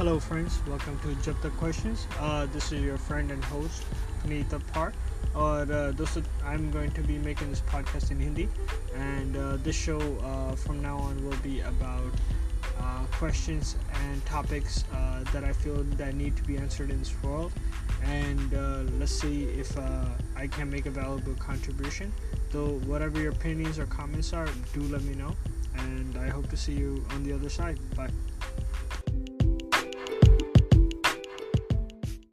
Hello, friends. Welcome to Jab Tak Questions. Uh, this is your friend and host, Puneet Park. Uh, और दोस्तों I'm going to be making this podcast in Hindi and uh, this show uh, from now on will be about uh, questions and topics uh, that I feel that need to be answered in this world and uh, let's see if uh, I can make a valuable contribution though whatever your opinions or comments are do let me know and I hope to see you on the other side bye